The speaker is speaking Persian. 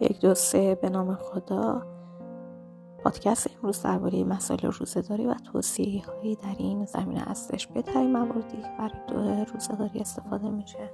یک دو سه به نام خدا. پادکست امروز درباره مسائل روزهداری و توصیه هایی در این زمینه هستش. بهترین مواردی برای دو روزهداری استفاده میشه.